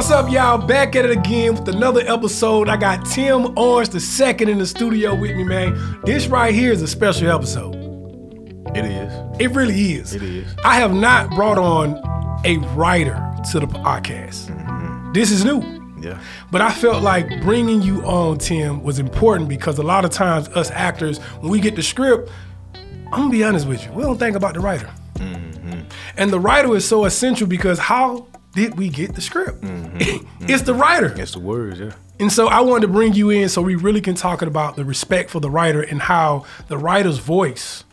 What's up, y'all? Back at it again with another episode. I got Tim Orange the second in the studio with me, man. This right here is a special episode. It is. It really is. It is. I have not brought on a writer to the podcast. This is new. Yeah. But I felt like bringing you on, Tim, was important because a lot of times us actors, when we get the script, I'm gonna be honest with you, we don't think about the writer. Mm-hmm. And the writer is so essential because how did we get the script? Mm-hmm, it's the mm-hmm. writer. It's the words, yeah. And so I wanted to bring you in so we really can talk about the respect for the writer and how the writer's voice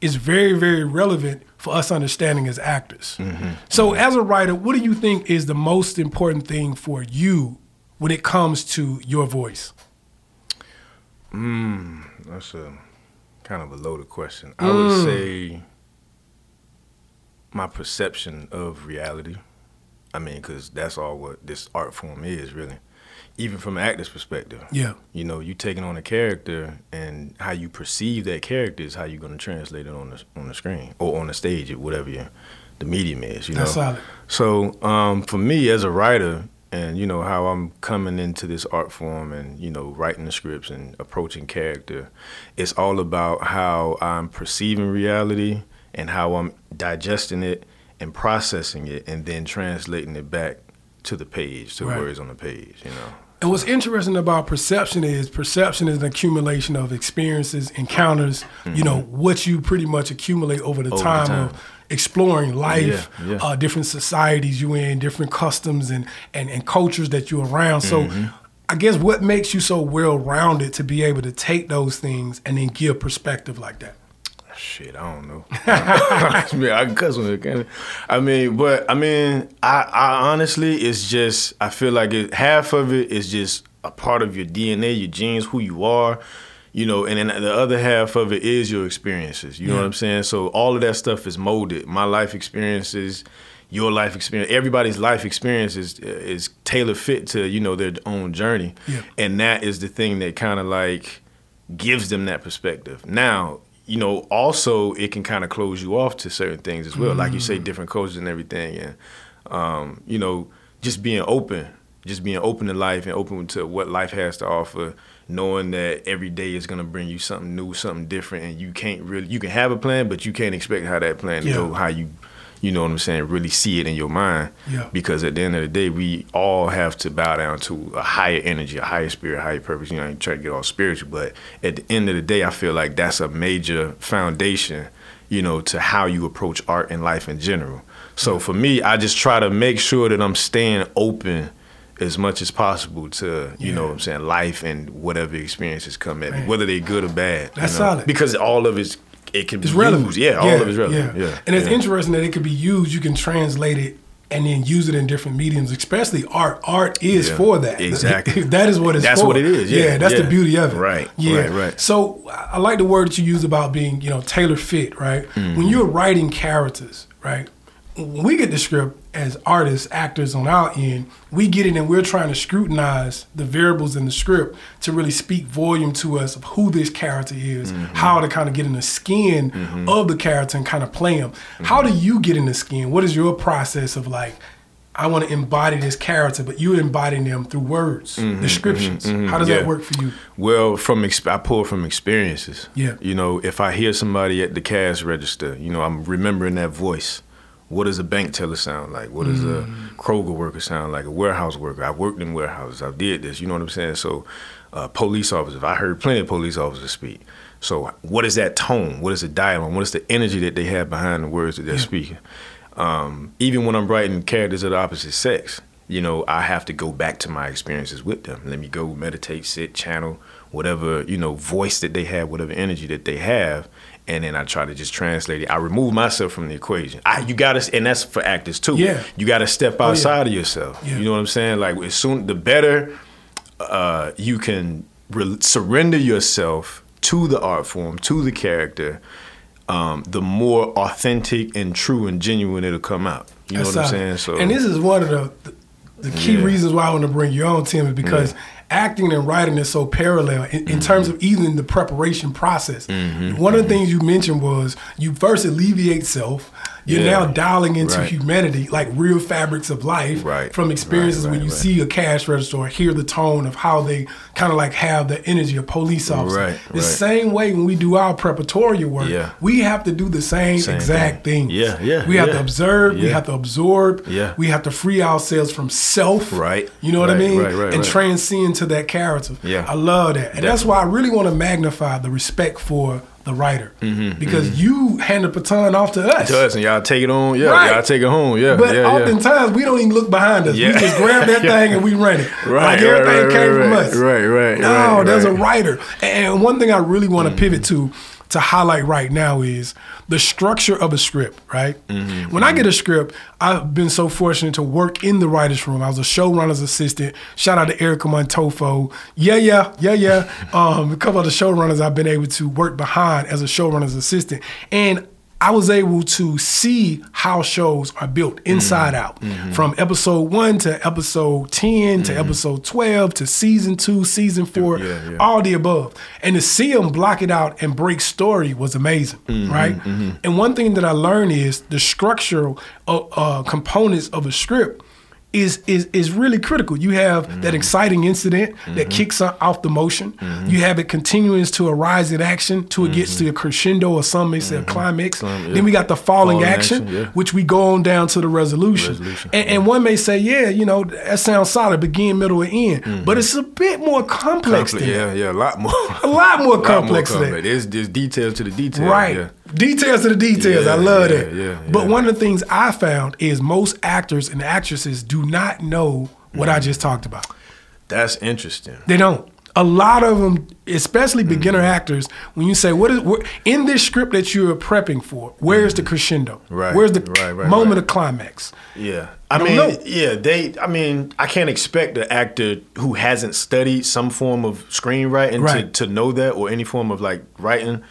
is very, very relevant for us understanding as actors. Mm-hmm, so as a writer, what do you think is the most important thing for you when it comes to your voice? Mm, that's a kind of a loaded question. I would mm. say my perception of reality. I mean, because that's all what this art form is, really. Even from an actor's perspective. Yeah. You know, you taking on a character and how you perceive that character is how you're going to translate it on the on the screen or on the stage or whatever your, the medium is. You That's know. solid. So um, for me as a writer, and you know how I'm coming into this art form, and you know writing the scripts and approaching character, it's all about how I'm perceiving reality and how I'm digesting it and processing it, and then translating it back to the page, to Right. words on the page. You know. And what's interesting about perception is perception is an accumulation of experiences, encounters, you know, what you pretty much accumulate over the Over time, time. of exploring life, Yeah, yeah. Uh, different societies you in, different customs and, and, and cultures that you're around. So Mm-hmm. I guess what makes you so well rounded to be able to take those things and then give perspective like that? Shit, I don't know. I mean, I can cuss on it, can I? I mean, but I mean, I, I honestly, it's just I feel like it, half of it is just a part of your DNA, your genes, who you are, you know, and then the other half of it is your experiences. You know what I'm saying? So all of that stuff is molded. My life experiences. Your life experience, everybody's life experience uh, is, is tailor fit to you know their own journey, Yeah. and that is the thing that kind of like gives them that perspective. Now, you know, also it can kind of close you off to certain things as well. Like you say, different cultures and everything, and um, you know, just being open, just being open to life and open to what life has to offer. Knowing that every day is gonna bring you something new, something different, and you can't really you can have a plan, but you can't expect how that plan to go, how you you know what I'm saying, really see it in your mind. Yeah. Because at the end of the day, we all have to bow down to a higher energy, a higher spirit, a higher purpose. You know, you try to get all spiritual, but at the end of the day, I feel like that's a major foundation, you know, to how you approach art and life in general. So for me, I just try to make sure that I'm staying open as much as possible to, you know what I'm saying, life and whatever experiences come at Man. me, whether they're good or bad. you That's know? solid. Because all of it's, it can be It's relevant. used. Yeah, all of it's relevant. Yeah. And it's yeah. interesting that it could be used. You can translate it and then use it in different mediums, especially art. Art is Yeah, for that. exactly. that is what it's That's for. what it is, yeah, that's the beauty of it. Right, Yeah. right, right. So I I like the word that you use about being, you know, tailor fit, right? Mm-hmm. When you're writing characters, right? When we get the script as artists, actors on our end, we get it and we're trying to scrutinize the variables in the script to really speak volume to us of who this character is, Mm-hmm. how to kind of get in the skin of the character and kind of play him. How Mm-hmm. do you get in the skin? What is your process of like, I want to embody this character, but you embodying them through words, descriptions. How does that Mm-hmm. yeah. work for you? Well, from exp- I pull from experiences. Yeah. You know, if I hear somebody at the cash register, you know, I'm remembering that voice. What does a bank teller sound like? What does a Kroger worker sound like? A warehouse worker. I've worked in warehouses. I did this. You know what I'm saying? So, uh, police officers. I heard plenty of police officers speak. So, what is that tone? What is the dialogue? What is the energy that they have behind the words that they're speaking? um, even when I'm writing characters of the opposite sex, you know, I have to go back to my experiences with them. Let me go meditate, sit, channel, whatever, you know, voice that they have, whatever energy that they have. And then I try to just translate it. I remove myself from the equation. I, you gotta, and that's for actors too. Yeah. You gotta step yeah. outside of yourself. Yeah. You know what I'm saying? Like as soon, the better uh, you can re- surrender yourself to the art form, to the character, um, the more authentic and true and genuine it'll come out. You know That's what I'm saying? So and this is one of the the, the key Yeah. reasons why I want to bring you on, Tim, is because acting and writing is so parallel in, in Mm-hmm. terms of even the preparation process. One of the things you mentioned was you first alleviate self, You're Yeah. now dialing into Right. humanity, like real fabrics of life Right. from experiences Right, when you see a cash register or hear the tone of how they kind of like have the energy of police officers. The same way when we do our preparatory work, Yeah. we have to do the same, Same exact thing. thing. Yeah, yeah, We have to observe, we have to absorb, Yeah. we have to free ourselves from self. Right. You know what I mean? right, right, and transcend to that character. Yeah. I love that. And that's why I really want to magnify the respect for the writer. because you hand the baton off to us. Mm-hmm, To us and y'all take it on. Yeah, Right. y'all take it home. Yeah, But yeah, yeah. oftentimes we don't even look behind us. Yeah. We just grab that thing and we run it. Right, like everything right, right, came right, from right, us. right, right, No, there's a writer. And one thing I really want to Mm. pivot to to highlight right now is the structure of a script, right? Mm-hmm, When I get a script, I've been so fortunate to work in the writer's room. I was a showrunner's assistant. Shout out to Erica Montolfo. Yeah, yeah, yeah, yeah. Um, a couple of the showrunners I've been able to work behind as a showrunner's assistant. And I was able to see how shows are built inside out from episode one to episode 10 to episode 12 to season two, season four, Yeah, yeah. all the above. And to see them block it out and break story was amazing, Mm-hmm, right? And one thing that I learned is the structural uh, uh, components of a script is is is really critical. You have Mm-hmm. that inciting incident that kicks off the motion. You have it continuing to a rise in action till it gets to a crescendo or some may say a climax. Mm-hmm. Yeah. Then we got the falling, Falling action, action, yeah. which we go on down to the resolution. Resolution, And, and one may say, yeah, you know, that sounds solid, begin, middle, and end. But it's a bit more complex than yeah, yeah, a lot more. A lot more A lot complex than that. complex. There's, there's details to the details. Right. Yeah. Details to the details. I love yeah, that. yeah, But yeah. one of the things I found is most actors and actresses do not know what Mm. I just talked about. That's interesting. They don't. A lot of them, especially beginner Mm-hmm. actors, when you say what is what, in this script that you're prepping for, where's the crescendo? Mm-hmm. Right, Where's the right, right, moment of climax? Yeah. I mean, know. yeah, they I mean, I can't expect an actor who hasn't studied some form of screenwriting to, to know that or any form of like writing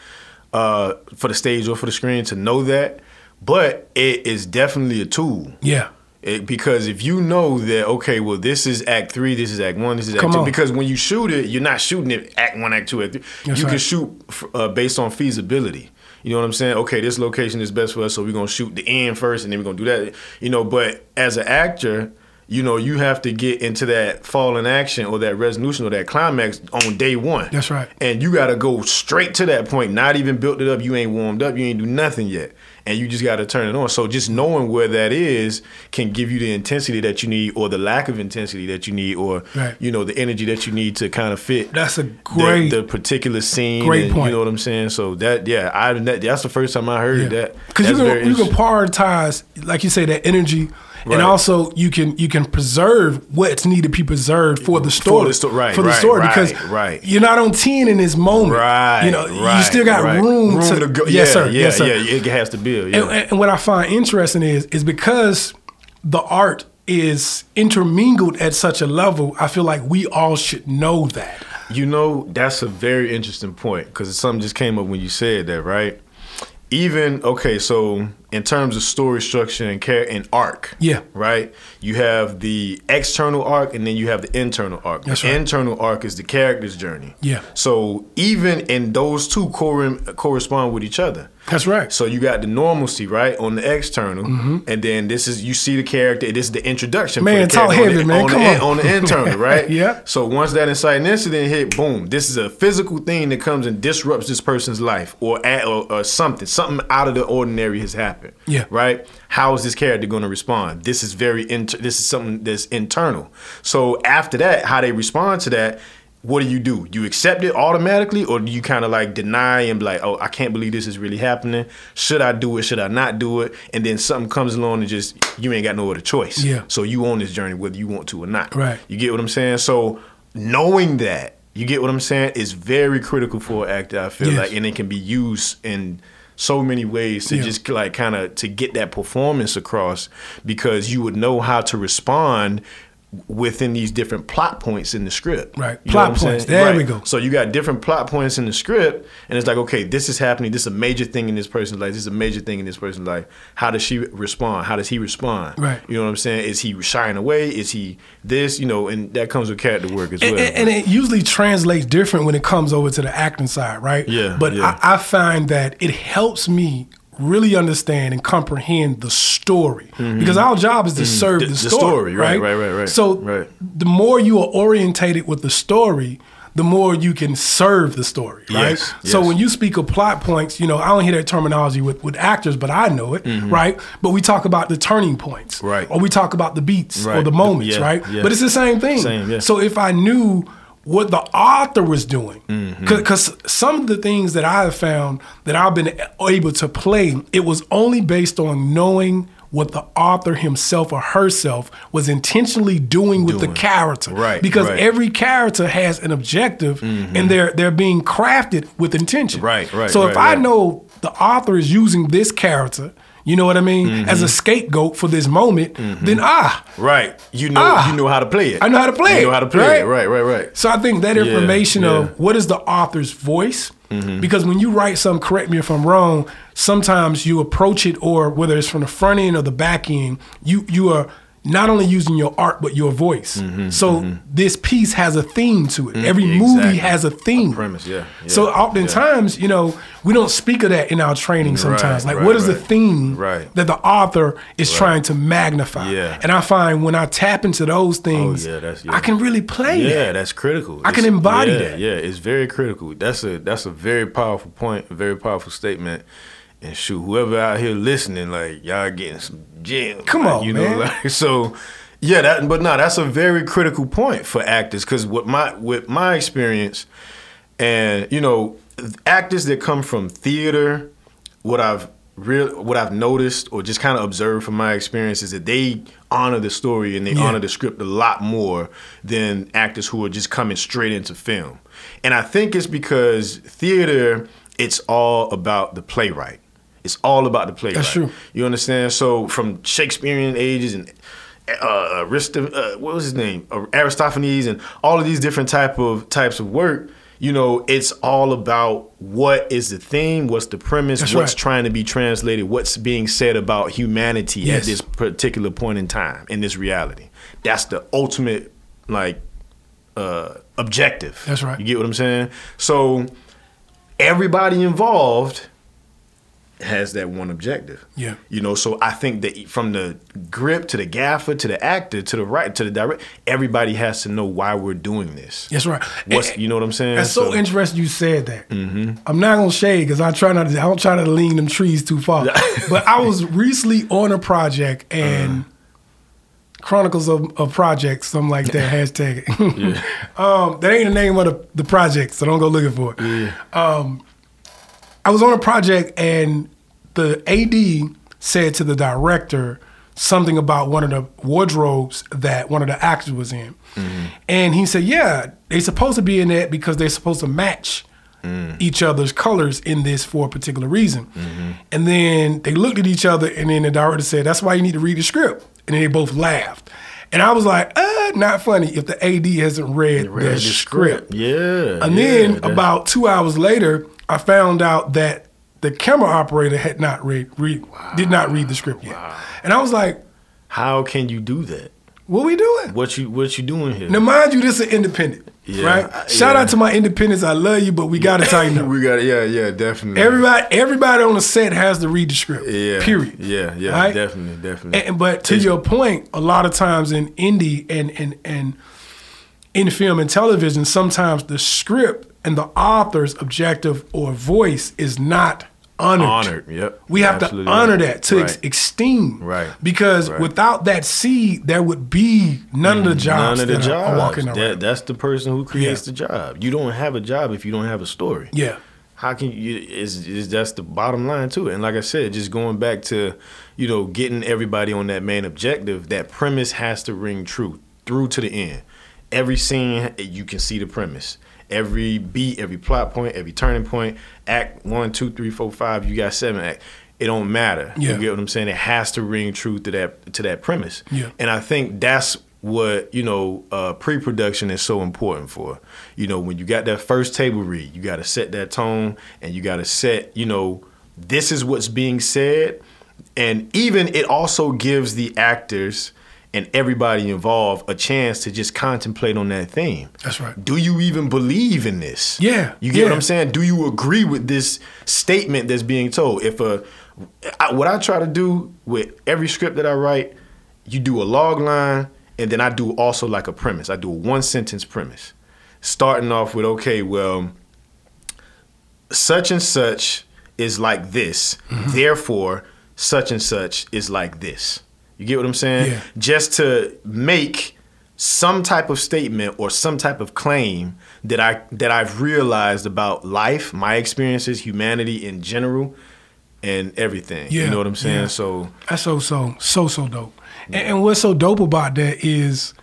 uh for the stage or for the screen to know that. But it is definitely a tool. Yeah. It, because if you know that okay, well, this is Act Three, this is Act One, this is Act Come Two. on. Because when you shoot it, you're not shooting it Act One, Act Two, Act Three. That's you can shoot uh, based on feasibility. You know what I'm saying? Okay, this location is best for us, so we're gonna shoot the end first, and then we're gonna do that. You know, but as an actor, you know, you have to get into that fall in action or that resolution or that climax on day one. That's right. And you got to go straight to that point. Not even built it up. You ain't warmed up. You ain't do nothing yet. And you just got to turn it on. So just knowing where that is can give you the intensity that you need, or the lack of intensity that you need, or Right. you know the energy that you need to kind of fit. That's a great- the, particular scene. great and, point. You know what I'm saying? So that yeah, I that, that's the first time I heard that. Because you can you can prioritize, like you say, that energy, Right. and also you can you can preserve what's needed to be preserved for the story. sto- right, for the right, story, because right. you're not on ten in this moment. Right. You know, you still got right. room, to, go. Yes, yeah, sir. Yeah, yes, sir. yeah. It has to build. Yeah. And, and what I find interesting is is because the art is intermingled at such a level. I feel like we all should know that. You know, that's a very interesting point because something just came up when you said that, right? Even okay, so in terms of story structure and care and arc, Yeah. right. You have the external arc and then you have the internal arc. That's the right. internal arc is the character's journey. Yeah. So even in those two cor- correspond with each other. That's right. So you got the normalcy, right, on the external, and then this is you see the character. This is the introduction. for Mm-hmm. Man, the talk heavy, on the, man. On Come the, on. on the internal, right? Yeah. So once that inciting incident hit, boom, this is a physical thing that comes and disrupts this person's life, or at, or, or something, something out of the ordinary has happened. Yeah. Right. How is this character going to respond? This is very. Inter- this is something that's internal. So after that, how they respond to that. What do you do? You accept it automatically, or do you kind of like deny and be like, "Oh, I can't believe this is really happening. Should I do it? Should I not do it?" And then something comes along and just you ain't got no other choice. Yeah. So you on this journey whether you want to or not. Right. You get what I'm saying? So knowing that, you get what I'm saying, is very critical for an actor. I feel Yes. like, and it can be used in so many ways to Yeah. just like kind of to get that performance across because you would know how to respond within these different plot points in the script. Right. You Plot points. There Right. we go. So you got different plot points in the script, and it's like, okay, this is happening. This is a major thing in this person's life. This is a major thing in this person's life. How does she respond? How does he respond? Right. You know what I'm saying? Is he shying away? Is he this? You know, and that comes with character work as And, well. and- and it usually translates different when it comes over to the acting side, right? Yeah, But yeah. I, I find that it helps me really understand and comprehend the story because our job is to serve Mm-hmm. The- the, the story, story, right, right? right, right, right, So right. the more you are orientated with the story, the more you can serve the story, right? Yes, So when you speak of plot points, you know, I don't hear that terminology with, with actors, but I know it, right? But we talk about the turning points, Mm-hmm. Right. Or we talk about the beats or the moments, Yeah, right? yeah. But it's the same thing. Same, yeah. So if I knew what the author was doing, Mm-hmm. because some of the things that I have found that I've been able to play, it was only based on knowing what the author himself or herself was intentionally doing with the character. Right, Because right. every character has an objective and they're they're being crafted with intention. Right, right, So if right, I know the author is using this character, you know what I mean, as Mm-hmm. a scapegoat for this moment, then ah, Right. You know Ah. you know how to play it. I know how to play it. You know how to play right? it. Right, right, right. So I think that Yeah, information yeah. of what is the author's voice, Mm-hmm. because when you write something, correct me if I'm wrong. Sometimes you approach it, or whether it's from the front end or the back end, you you are not only using your art but your voice. Mm-hmm, so this piece has a theme to it. Every movie exactly. has a theme. premise, yeah, yeah, so oftentimes, you know, we don't speak of that in our training sometimes. Right, like, right, what is the theme Right. that the author is trying to magnify? Yeah. And I find when I tap into those things, Oh, yeah, that's- I can really play that. Yeah, that's critical. I can embody yeah, that. Yeah, it's very critical. That's a that's a very powerful point, a very powerful statement. And shoot, whoever out here listening, like y'all getting some gems. Come like, on, you man. know, like so. Yeah, that but no, that's a very critical point for actors because what my with my experience, and you know, actors that come from theater, what I've real what I've noticed or just kind of observed from my experience is that they honor the story and they Yeah. honor the script a lot more than actors who are just coming straight into film. And I think it's because theater, it's all about the playwright. It's all about the playwright. That's true. You understand? So from Shakespearean ages and uh, Aristo, uh, what was his name? Uh, Aristophanes and all of these different type of types of work. You know, it's all about what is the theme, what's the premise, That's what's right. trying to be translated, what's being said about humanity at this particular point in time in this reality. That's the ultimate like uh, objective. That's right. You get what I'm saying? So everybody involved has that one objective. Yeah. You know, so I think that from the grip to the gaffer to the actor to the right to the direct, everybody has to know why we're doing this. That's right. What's And- you know what I'm saying? That's so, interesting you said that. I'm not gonna shade because I try not to. I don't try to lean them trees too far. but I was recently on a project and Chronicles of, of Projects, something like that. hashtag. it. um, that ain't the name of the, the project, so don't go looking for it. Um, I was on a project and the AD said to the director something about one of the wardrobes that one of the actors was in. Mm-hmm. And he said, Yeah, they're supposed to be in that because they're supposed to match mm. each other's colors in this for a particular reason. Mm-hmm. And then they looked at each other and then the director said, That's why you need to read the script. And then they both laughed. And I was like, uh, not funny if the AD hasn't read, Read the, the script. Yeah. And yeah, then about two hours later, I found out that the camera operator had not read, read did not read the script yet. And I was like, how can you do that? what we doing? What you what you doing here? Now, mind you, this is independent, Yeah, right? Shout yeah. out to my independents. I love you, but we got to tighten up. we got yeah, yeah, definitely. Everybody, everybody on the set has to read the script. yeah. Period. Yeah, yeah, Right? definitely, definitely. And, but to your point, a lot of times in indie and and and in film and television, sometimes the script and the author's objective or voice is not honored. Honored, yep. We have Absolutely to honor that to ex- Right. esteem. Right. Because Right. without that seed, there would be none of the mm, jobs None of the that are- are walking around. That, that's the person who creates Yeah. the job. You don't have a job if you don't have a story. yeah. How can you? Is is that's the bottom line to it? And like I said, just going back to, you know, getting everybody on that main objective. That premise has to ring true through to the end. Every scene, you can see the premise. Every beat, every plot point, every turning point. Act one, two, three, four, five. You got seven act. It don't matter. Yeah. You get what I'm saying? It has to ring true to that to that premise. Yeah. And I think that's what you know uh, pre-production is so important for. You know, when you got that first table read, you got to set that tone, and you got to set. You know, this is what's being said, and even it also gives the actors and everybody involved a chance to just contemplate on that theme. That's right. Do you even believe in this? Yeah, You get yeah. what I'm saying? Do you agree with this statement that's being told? If a I, what I try to do with every script that I write, you do a log line and then I do also like a premise. I do a one sentence premise. Starting off with okay, well, such and such is like this. Mm-hmm. Therefore, such and such is like this. You get what I'm saying? Yeah. Just to make some type of statement or some type of claim that I that I've realized about life, my experiences, humanity in general, and everything. Yeah, You know what I'm saying? yeah. So That's so so so so dope. And, and what's so dope about that is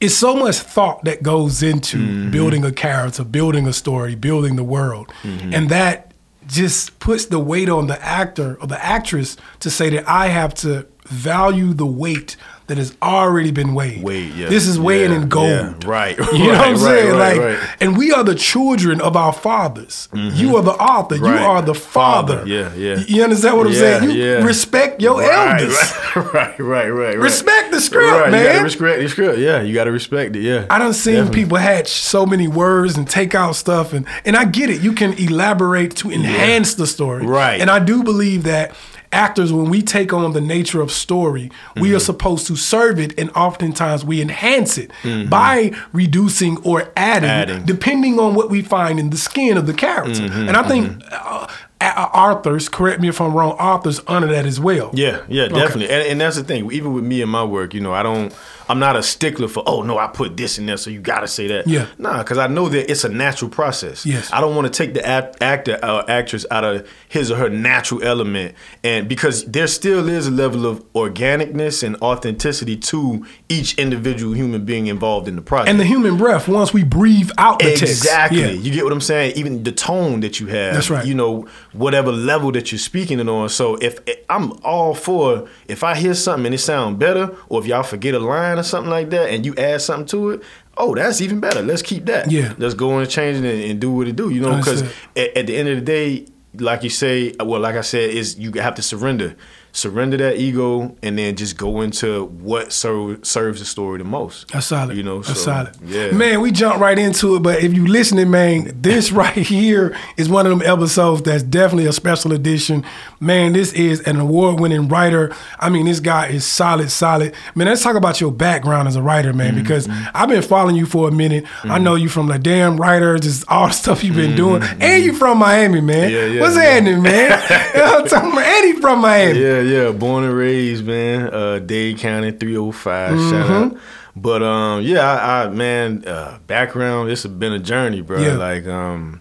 it's so much thought that goes into Mm-hmm. building a character, building a story, building the world, Mm-hmm. and that just puts the weight on the actor or the actress to say that I have to value the weight that has already been weighed. Weighed, yeah. This is weighing Yeah, in gold. yeah, right, You know what I'm right, saying? right, like, right. and we are the children of our fathers. You mm-hmm. are the author. You are the father. Father, yeah, yeah. You understand what I'm Yeah, saying? You yeah. respect your right, elders. Right, right, right, right. Respect the script, right, You man. gotta respect the script. Yeah, you gotta respect it. Yeah. I done seen Definitely. people hatch so many words and take out stuff, and and I get it. You can elaborate to enhance the story, Right. And I do believe that actors, when we take on the nature of story, we Mm-hmm. are supposed to serve it, and oftentimes we enhance it Mm-hmm. by reducing or adding, Adding. depending on what we find in the skin of the character. Mm-hmm, And I think uh, uh, authors, correct me if I'm wrong, authors honor that as well. Yeah, yeah, definitely. And, and that's the thing. Even with me and my work, you know, I don't. I'm not a stickler for. Oh no, I put this in there, so you got to say that. Yeah. Nah, because I know that it's a natural process. Yes. I don't want to take the act, actor or actress out of his or her natural element, and because there still is a level of organicness and authenticity to each individual human being involved in the project. And the human breath, once we breathe out the text. Exactly. Yeah. You get what I'm saying? Even the tone that you have. That's right. You know, whatever level that you're speaking it on. So if I'm all for if I hear something and it sound better, or if y'all forget a line or something like that, and you add something to it. Oh, that's even better. Let's keep that. Yeah. Let's go in and change it and, and do what it do. You know, because at, at the end of the day, like you say, well, like I said, is you have to surrender, surrender that ego, and then just go into what serve, serves the story the most. That's solid. You know, that's so, solid. Yeah, Man, we jump right into it, but if you listening, man, this right here is one of them episodes that's definitely a special edition. Man, this is an award-winning writer. I mean, this guy is solid, solid. Man, let's talk about your background as a writer, man, Mm-hmm. because I've been following you for a minute. I know you from the damn writer, just all the stuff you've been doing. And you from Miami, man. Mm-hmm. Yeah, yeah, What's yeah. happening, man? you know what I'm talking about? And he from Miami. Yeah, yeah. Yeah, born and raised, man. Uh, Dade County, 305. Shout out. But um, yeah, I, I man, uh, background. It's been a journey, bro. Yeah. Like um,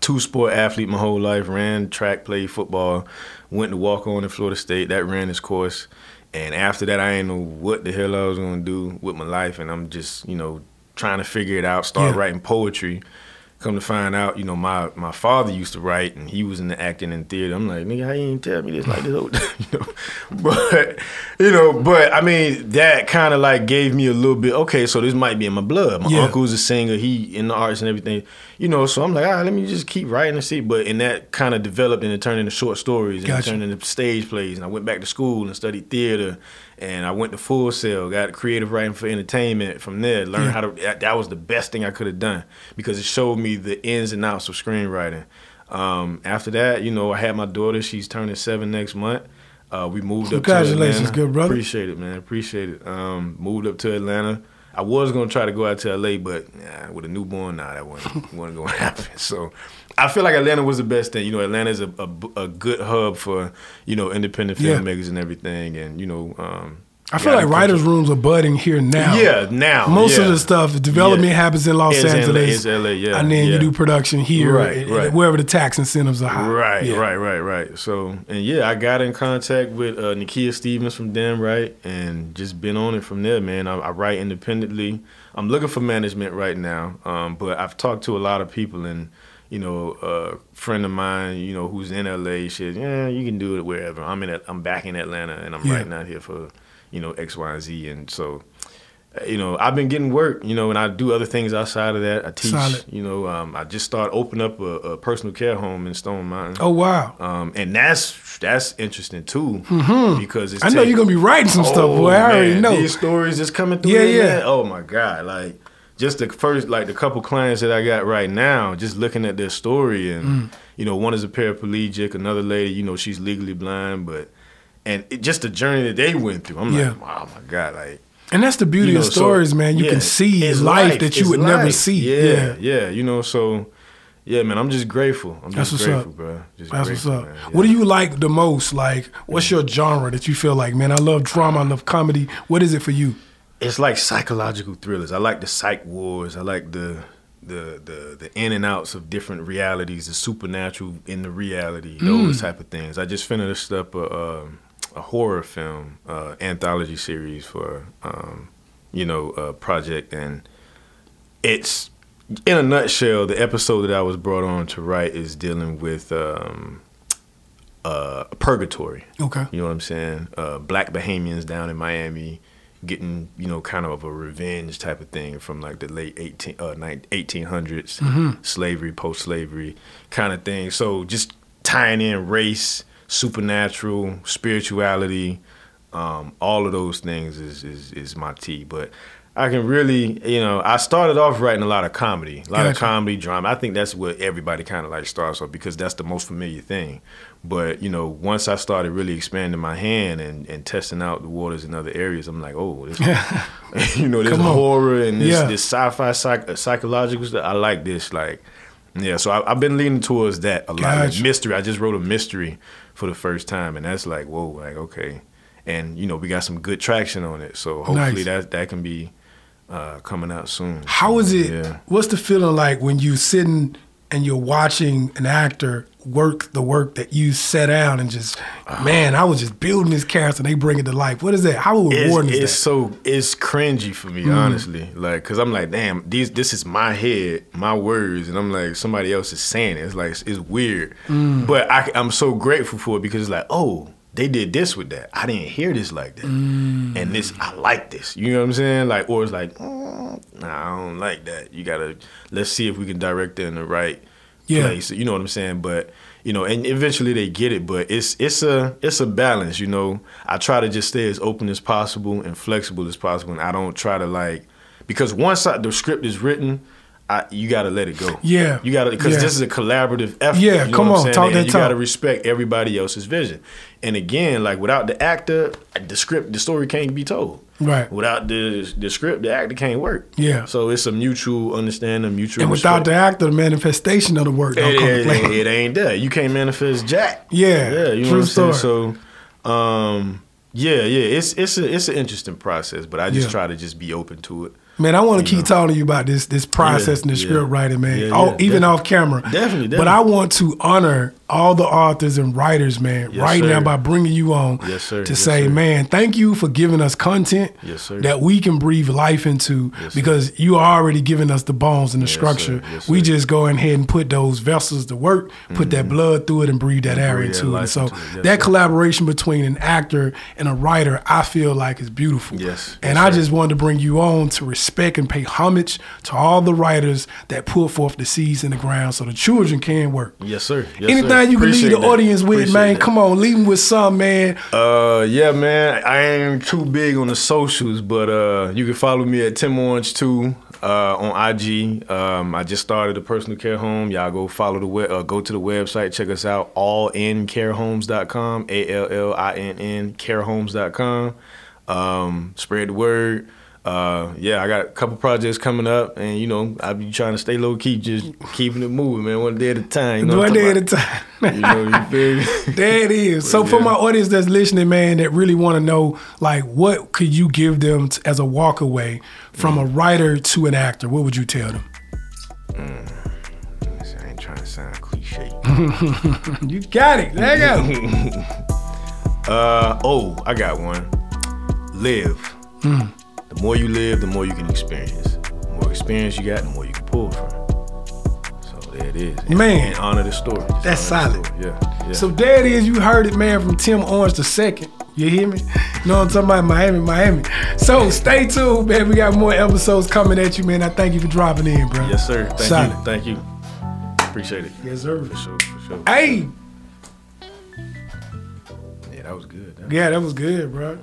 two sport athlete my whole life. Ran track, played football. Went to walk on in Florida State. That ran its course. And after that, I didn't know what the hell I was gonna do with my life, and I'm just, you know, trying to figure it out. Start Yeah. writing poetry. Come to find out, you know, my my father used to write, and he was in the acting and theater. I'm like, nigga, how you ain't tell me this like this? whole time?" you know, but you know, but I mean, that kind of like gave me a little bit. Okay, so this might be in my blood. My Yeah. uncle's a singer. He in the arts and everything. You know, so I'm like, all right, let me just keep writing and see. But and that kind of developed and it turned into short stories and it Gotcha. turned into stage plays. And I went back to school and studied theater. And I went to Full Sail, got creative writing for entertainment from there. Learned Yeah. how to. That, that was the best thing I could have done because it showed me the ins and outs of screenwriting. Um, after that, you know, I had my daughter. She's turning seven next month. Uh, we moved up. To Atlanta. good brother. Appreciate it, man. Appreciate it. Um, moved up to Atlanta. I was gonna try to go out to LA, but nah, with a newborn, nah, that wasn't, wasn't gonna happen. So I feel like Atlanta was the best thing. You know, Atlanta is a, a, a good hub for you know independent Yeah. filmmakers and everything, and you know. Um, I feel like writers' rooms are budding here now. Yeah, now Most of the stuff, development Yeah. happens in Los It's Angeles. it's LA, yeah, And then you do production here, Right, and- right. and wherever the tax incentives are high. Right, Yeah. right, right, right. So, and yeah, I got in contact with uh, Nakia Stevens from Damn Right, and just been on it from there, man. I, I write independently. I'm looking for management right now, um, but I've talked to a lot of people, and you know, a friend of mine, you know, who's in LA, she said, "Yeah, you can do it wherever." I'm in, I'm back in Atlanta, and I'm Yeah. writing out here for, you know, X, Y, and Z, and so. you know, I've been getting work, you know, and I do other things outside of that. I teach, Solid. you know, um, I just started opening up a, a personal care home in Stone Mountain. Oh wow. Um, and that's that's interesting too because it's Mm-hmm. I know take- you're gonna be writing some stuff, Oh, boy. I already know. these stories just coming through. Yeah, yeah. man. Oh my god, like just the first, like the couple clients that I got right now, just looking at their story, and Mm. you know, one is a paraplegic, another lady, you know, she's legally blind, but and it, just the journey that they went through. I'm Yeah. like, wow, my god, like. And that's the beauty you know, of so- stories, man. You yeah, can see life, that you would never see. Yeah, Yeah. yeah, you know, so yeah, man, I'm just grateful. I'm That's just what's grateful, up. bro. Just That's what's up. man. What do you like the most? Like, what's your genre that you feel like, man, I love drama, I love comedy. What is it for you? It's like psychological thrillers. I like the psych wars. I like the the the the in and outs of different realities, the supernatural in the reality, those type of things. I just finished up a um, a horror film uh, anthology series for um, you know a project, and it's in a nutshell. The episode that I was brought on to write is dealing with. Um, uh, purgatory. Okay. You know what I'm saying? Uh, black Bahamians down in Miami getting, you know, kind of a revenge type of thing from like the late 18, uh, nine- 1800s, slavery, post slavery kind of thing. So just tying in race, supernatural, spirituality, um, all of those things is, is, is my tea. But I can really, you know, I started off writing a lot of comedy, a lot of comedy, drama. I think that's where everybody kind of like starts off because that's the most familiar thing. But you know, once I started really expanding my hand and, and testing out the waters in other areas, I'm like, oh, this, you know, this horror and this, Yeah. this sci-fi psych, psychological stuff. I like this, like, yeah. So I, I've been leaning towards that a lot. Like mystery. I just wrote a mystery for the first time, and that's like, whoa, like okay. And you know, we got some good traction on it, so hopefully Nice. that that can be uh, coming out soon. How is it? Yeah. What's the feeling like when you sitting and you're watching an actor work the work that you set out and just, Ah. man, I was just building this character and they bring it to life. What is that? How it's, rewarding is it's that? so it's cringy for me honestly like because i'm like damn these this is my head my words and i'm like somebody else is saying it it's like it's, it's weird but I, i'm so grateful for it because it's like oh they did this with that. I didn't hear this like that. And this i like this. You know what i'm saying? Like or it's like mm, nah i don't like that. You gotta let's see if we can direct it in the right Yeah. place. You know what i'm saying? But you know and eventually they get it but it's it's a it's a balance you know? I try to just stay as open as possible and flexible as possible and i don't try to like because once I, the script is written I, you got to let it go. Yeah. you got to because Yeah. this is a collaborative effort. Yeah, you know come on, talk and that you got to respect everybody else's vision. And again, like without the actor, the script, the story can't be told. Right. Without the the script, the actor can't work. Yeah. So it's a mutual understanding, mutual. And without the actor, the manifestation of the work don't It, come it, play. it, it ain't there. You can't manifest jack. Yeah, yeah. You know true what I'm saying? So, um, yeah, yeah. It's it's a it's an interesting process, but I just Yeah. try to just be open to it. Man, I want to keep know. talking to you about this this process and the yeah. script writing, man. Yeah, Oh, even definitely. off camera. Definitely, But I want to honor all the authors and writers, man, Yes, right now by bringing you on Yes, sir. to Yes, say, sir. man, thank you for giving us content sir. that we can breathe life into sir. because you are already giving us the bones and the structure. sir. We just go ahead and put those vessels to work, put that mm-hmm. blood through it and breathe that air into it. So. That sir. collaboration between an actor and a writer, I feel like is beautiful. Yes. And I sir. just wanted to bring you on to respect and pay homage to all the writers that put forth the seeds in the ground so the children can work. Yes, sir. Yes, Anything sir. you can leave the that. audience with, Appreciate man. that. Come on, leave them with some, man. Uh, yeah, man. I ain't too big on the socials, but uh, you can follow me at Tim Orange Two uh, on IG. Um, I just started a personal care home. Y'all go follow the web, uh, go to the website, check us out. Allinncarehomes.com. A L L I N N carehomes.com. Um, spread the word. Uh, yeah, I got a couple projects coming up, and you know, I be trying to stay low key, just keeping it moving, man, one day at a time. You know One day at a time. You know, you feel me? There it is. So for my audience that's listening, man, that really want to know, like, what could you give them t- as a walkaway from Mm. a writer to an actor? What would you tell them? I ain't trying to sound cliche. You got it. There you go. Uh oh, I got one. Live. Hmm. The more you live, the more you can experience. The more experience you got, the more you can pull from. So there it is. And- Man. and honor the story. Just That's solid. story. Yeah, yeah. So there it is. You heard it, man, from Tim Orange the second. You hear me? No, I'm talking about Miami, Miami. So stay tuned, man. We got more episodes coming at you, man. I thank you for dropping in, bro. Yes, sir. Thank Solid. you. Thank you. Appreciate it. Yes, sir. For sure. For sure. Hey, Yeah, that was good. That yeah, that was good, bro.